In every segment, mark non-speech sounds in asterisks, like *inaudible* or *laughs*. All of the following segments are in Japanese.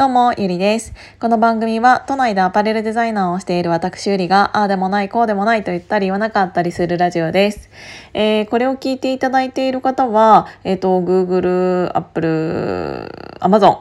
どうも、ゆりです。この番組は、都内でアパレルデザイナーをしている私ゆりが、ああでもない、こうでもないと言ったり言わなかったりするラジオです。えー、これを聞いていただいている方は、えっ、ー、と、Google、Apple、Amazon、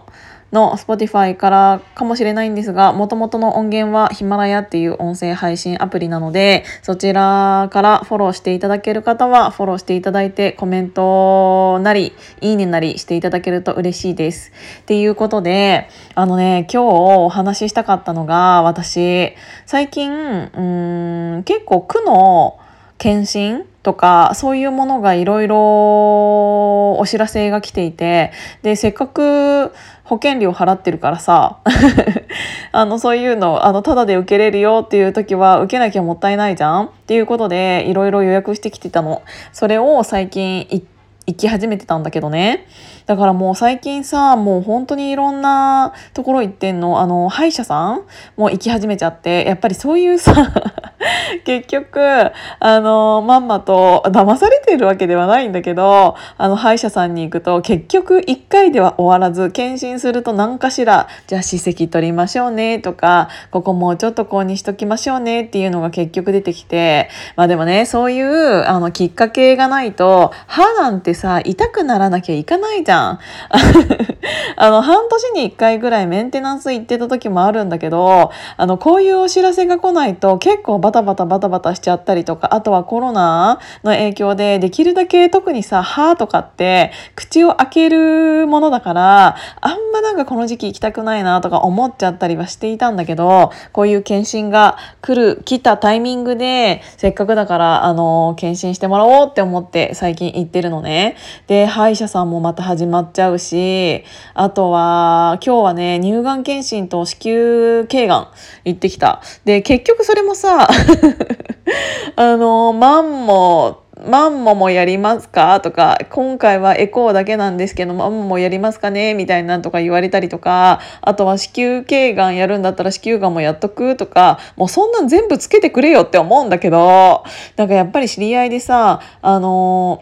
の Spotify からかもしれないんですが、元々の音源はヒマラヤっていう音声配信アプリなので、そちらからフォローしていただける方はフォローしていただいてコメントなり、いいねなりしていただけると嬉しいです。っていうことで、あのね、今日お話ししたかったのが、私、最近、うん、結構区の検診とかそういうものがいろいろお知らせが来ていてでせっかく保険料払ってるからさ *laughs* あのそういうのあのタダで受けれるよっていう時は受けなきゃもったいないじゃんっていうことでいろいろ予約してきてたの。それを最近行き始めてたんだけどね。だからもう最近さもう本当にいろんなところ行ってんの。あの歯医者さんも行き始めちゃってやっぱりそういうさ *laughs* 結局、あの、まんまと騙されてるわけではないんだけど、あの、歯医者さんに行くと結局1回では終わらず、検診すると何かしら、じゃあ歯石取りましょうねとか、ここもうちょっとこうにしときましょうねっていうのが結局出てきて、まあでもね、そういう、あの、きっかけがないと、歯なんてさ、痛くならなきゃいかないじゃん。*laughs* あの、半年に1回ぐらいメンテナンス行ってた時もあるんだけど、あの、こういうお知らせが来ないと結構バタバタバタバタしちゃったりとか、あとはコロナの影響でできるだけ特にさ、歯とかって口を開けるものだから、あんまなんかこの時期行きたくないなとか思っちゃったりはしていたんだけど、こういう検診が来る、来たタイミングで、せっかくだから、あの、検診してもらおうって思って最近行ってるのね。で、歯医者さんもまた始まっちゃうし、あとは、今日はね、乳がん検診と子宮頸がん行ってきた。で、結局それもさ、*laughs* あの、マンモ、マンモもやりますか？とか、今回はエコーだけなんですけど、マンモもやりますかね？みたいなんとか言われたりとか、あとは子宮頸がんやるんだったら子宮がんもやっとく？とか、もうそんなん全部つけてくれよって思うんだけど、なんかやっぱり知り合いでさ、あの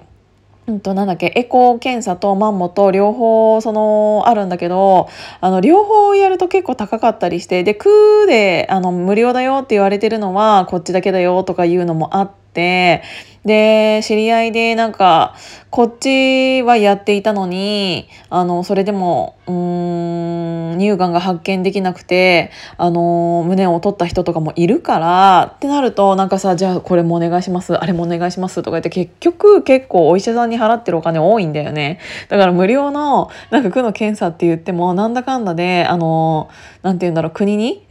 うんと、なんだっけ、エコー検査とマンモと両方、その、あるんだけど、あの、両方やると結構高かったりして、で、クーで、あの、無料だよって言われてるのは、こっちだけだよとかいうのもあって、で、知り合いでなんか、こっちはやっていたのに、あの、それでも、うーん、乳がんが発見できなくて、あの、胸を取った人とかもいるから、ってなると、なんかさ、じゃあこれもお願いします、あれもお願いしますとか言って、結局結構お医者さんに払ってるお金多いんだよね。だから無料の、なんか区の検査って言っても、なんだかんだで、あの、なんて言うんだろう、国に？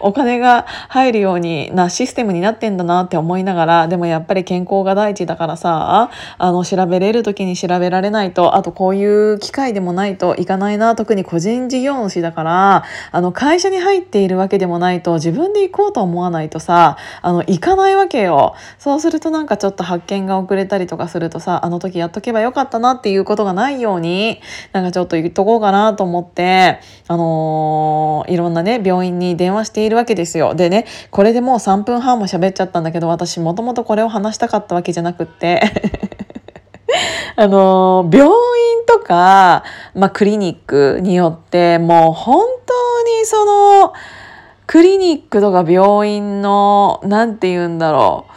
お金が入るようになシステムになってんだなって思いながら、でもやっぱり健康が第一だからさ、あの、調べれる時に調べられないと、あとこういう機会でもないといかないな、特に個人事業主だから、あの、会社に入っているわけでもないと、自分で行こうと思わないとさ、あの、行かないわけよ。そうするとなんかちょっと発見が遅れたりとかするとさ、あの時やっとけばよかったなっていうことがないように、なんかちょっと言っとこうかなと思って、あのー、いろんなね、病院に電話しているわけですよ。でね、これでもう3分半も喋っちゃったんだけど、私もともとこれを話したかったわけじゃなくって *laughs* あの、病院とか、まあ、クリニックによって、もう本当にその、クリニックとか病院の、なんて言うんだろう、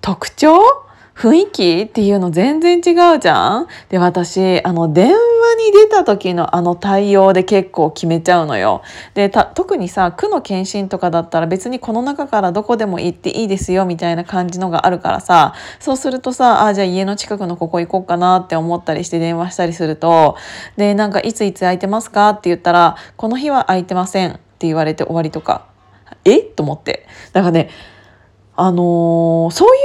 特徴雰囲気っていうの全然違うじゃん？で、私、あの、電話に出た時のあの対応で結構決めちゃうのよ。で、特にさ、区の検診とかだったら別にこの中からどこでも行っていいですよみたいな感じのがあるからさ、そうするとさ、あ、じゃあ家の近くのここ行こうかなって思ったりして電話したりすると、で、なんかいついつ空いてますかって言ったら、この日は空いてませんって言われて終わりとか、え？と思って。だからね、あのー、そうい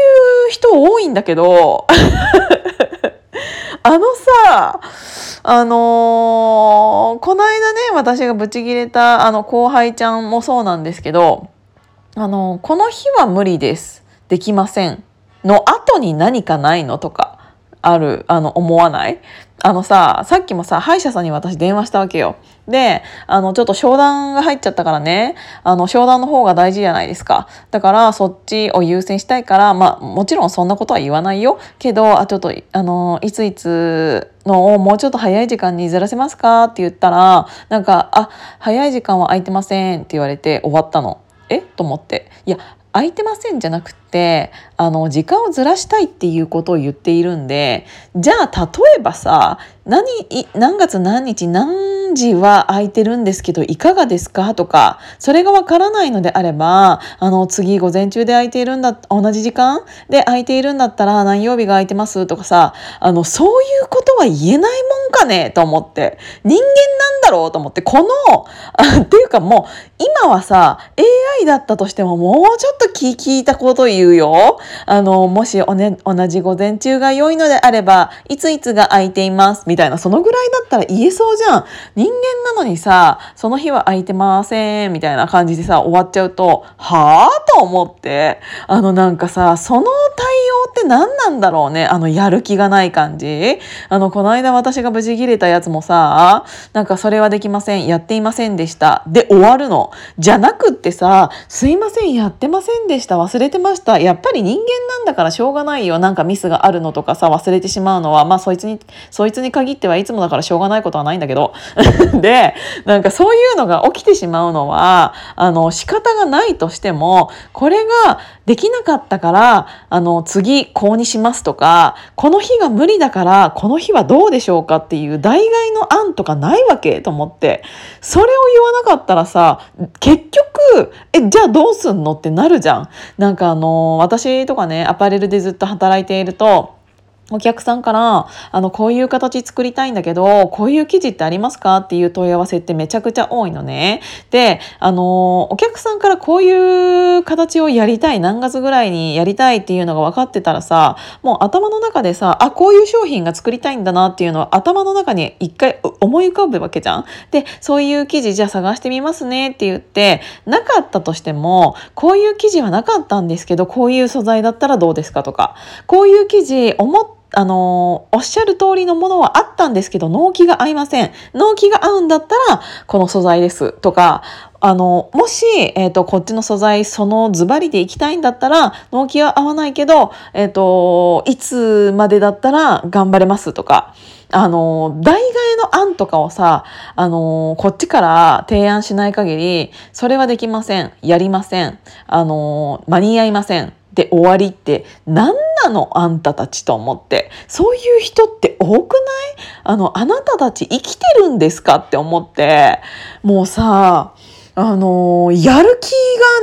う人多いんだけど *laughs* あのさ、あのー、この間ね、私がブチギレたあの後輩ちゃんもそうなんですけど、あのー、この日は無理です。できません。の後に何かないのとか、ある、あの、思わない？あのさ、さっきもさ、歯医者さんに私電話したわけよ。で、あの、ちょっと商談が入っちゃったからね、あの、商談の方が大事じゃないですか。だから、そっちを優先したいから、まあ、もちろんそんなことは言わないよ。けど、あ、ちょっと、あの、いついつのをもうちょっと早い時間にずらせますかって言ったら、なんか、あ、早い時間は空いてませんって言われて終わったの。え？と思って。いや、空いてませんじゃなくてあの時間をずらしたいっていうことを言っているんでじゃあ例えばさ何何月何日何時は空いてるんですけどいかがですか？とかそれがわからないのであればあの次午前中で空いているんだ同じ時間？で空いているんだったら何曜日が空いてます？とかさあのそういうことは言えないもんかね？と思って。人間なんだろう？と思って。このあっていうかもう今はさ AI だったとしてももうちょっと聞いたこと言うよ。あのもしお、ね、同じ午前中が良いのであればいついつが空いています？みたいな。そのぐらいだったら言えそうじゃん。人間なのにさその日は空いてませんみたいな感じでさ終わっちゃうとはあ？と思って。あのなんかさその対応って何なんだろうね？あのやる気がない感じ。あのこの間私が無事切れたやつもさなんかそれはできませんやっていませんでした。で終わるの。じゃなくってさすいませんやってませんでした。忘れてました。やっぱり人間なんだからしょうがないよ。なんかミスがあるのとかさ忘れてしまうのはまあそいつにそいつに限限ってはいつもだからしょうがないことはないんだけど *laughs* でなんかそういうのが起きてしまうのはあの仕方がないとしてもこれができなかったからあの次こうにしますとかこの日が無理だからこの日はどうでしょうかっていう代替の案とかないわけと思ってそれを言わなかったらさ結局えじゃあどうすんのってなるじゃん。なんかあの私とかねアパレルでずっと働いているとお客さんから、あの、こういう形作りたいんだけど、こういう生地ってありますかっていう問い合わせってめちゃくちゃ多いのね。で、あの、お客さんからこういう形をやりたい、何月ぐらいにやりたいっていうのが分かってたらさ、もう頭の中でさ、あ、こういう商品が作りたいんだなっていうのは頭の中に一回思い浮かぶわけじゃん。で、そういう生地じゃあ探してみますねって言って、なかったとしても、こういう生地はなかったんですけど、こういう素材だったらどうですかとか、こういう生地思ってあのおっしゃる通りのものはあったんですけど、納期が合いません。納期が合うんだったら、この素材ですとか、あの、もし、えっ、ー、と、こっちの素材、そのズバリでいきたいんだったら、納期は合わないけど、えっ、ー、と、いつまでだったら頑張れますとか、あの、代替えの案とかをさ、あの、こっちから提案しない限り、それはできません。やりません。あの、間に合いません。で終わりって何なのあんたたちと思って。そういう人って多くない？あのあなたたち生きてるんですかって思って。もうさあの、やる気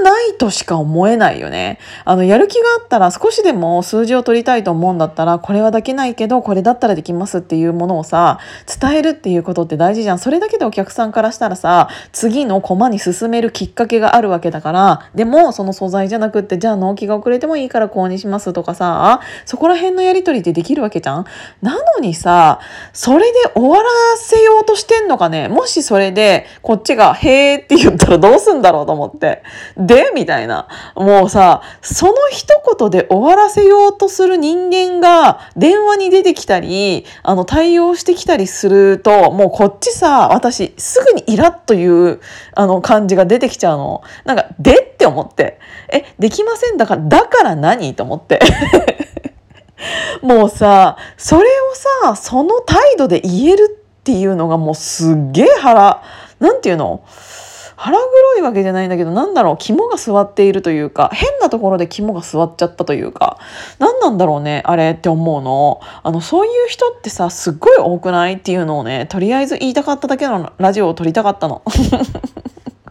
がないとしか思えないよね。あの、やる気があったら少しでも数字を取りたいと思うんだったら、これはできないけど、これだったらできますっていうものをさ、伝えるっていうことって大事じゃん。それだけでお客さんからしたらさ、次のコマに進めるきっかけがあるわけだから、でも、その素材じゃなくって、じゃあ納期が遅れてもいいからこうにしますとかさ、そこら辺のやり取りってできるわけじゃん。なのにさ、それで終わらせようとしてんのかね。もしそれで、こっちが、へーって言ったらどうすんだろうと思って。でみたいな。もうさ、その一言で終わらせようとする人間が電話に出てきたり、あの、対応してきたりすると、もうこっちさ、私、すぐにイラッという、あの、感じが出てきちゃうの。なんか、でって思って。え、できませんだから、だから何と思って。*laughs* もうさ、それをさ、その態度で言えるっていうのがもうすっげえ腹、なんていうの？腹黒いわけじゃないんだけどなんだろう肝が座っているというか変なところで肝が座っちゃったというか何なんだろうねあれって思うのあのそういう人ってさすっごい多くない？っていうのをねとりあえず言いたかっただけのラジオを撮りたかったの。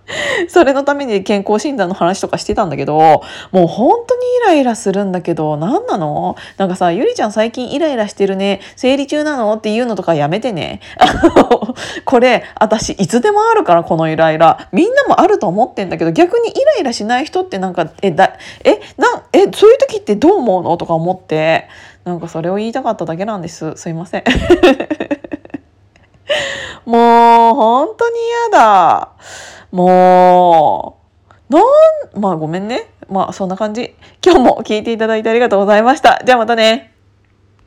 *laughs* それのために健康診断の話とかしてたんだけど、もう本当にイライラするんだけど、何なの？なんかさ、ゆりちゃん最近イライラしてるね、生理中なの？っていうのとかやめてね。*laughs* これ、私いつでもあるから、このイライラ。みんなもあると思ってんだけど、逆にイライラしない人ってなんか、え、だ、え、な、え、そういう時ってどう思うの？とか思って、なんかそれを言いたかっただけなんです。すいません。*laughs* もう、本当に嫌だ。もう、なん、まあごめんね。まあそんな感じ。今日も聞いていただいてありがとうございました。じゃあまたね。